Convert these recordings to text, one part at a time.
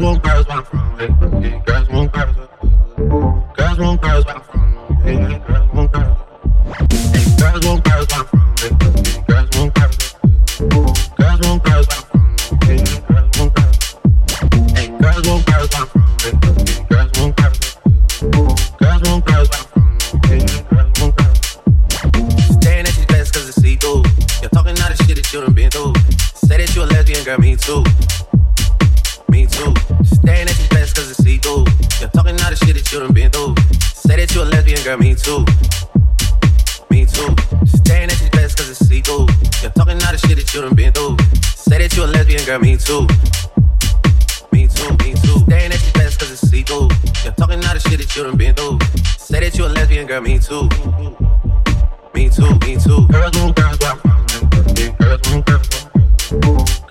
Girls want girls where I'm from. Yeah, girls want girls. Girls want girls where I'm from. Hey, girls want girls where I'm girls want girls. Girls where I'm from. Yeah, girls want girls. Hey, girls want girls where I'm from. Yeah, girls want girls. Girls want girls where I'm it's see through. You're talking all the shit that you done been through. Say that you a lesbian, girl, me too. Me too. Staring at your best cause it's see through. You're talking all the shit that you done been through. Say that you a lesbian girl, me too. Me too. Staring at your best cause it's see through. You're talking all the shit that you done been through. Say that you a lesbian girl, me too. Me too, me too. Staring at your best cause it's see through. You're talking all the shit that you done been through. Say that you a lesbian girl, me too. Me too, me too. Girls want girls, girls girls. Girls girls,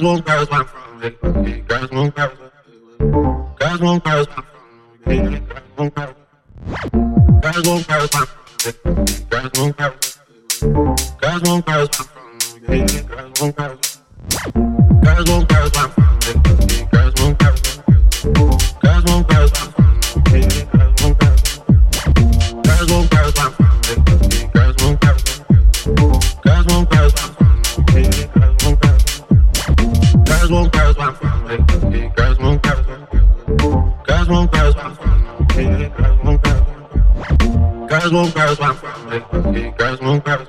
Guys won't pass want from. Guys won't pass want from. Guys won't pass want from. Guys won't pass want from. Guys won't pass want from. Guys won't pass want from me. Guys won't girls want from. Guys won't cry, guys won't cry, guys won't cry, guys won't cry,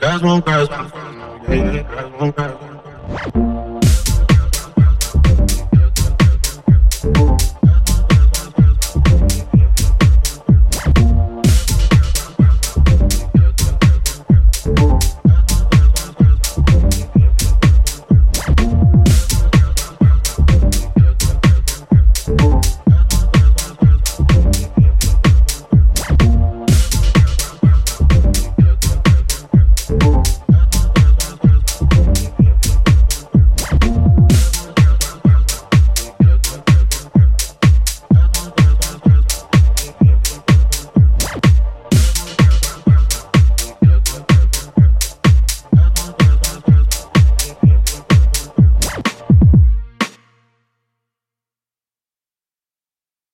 guys won't cry, guys won't cry,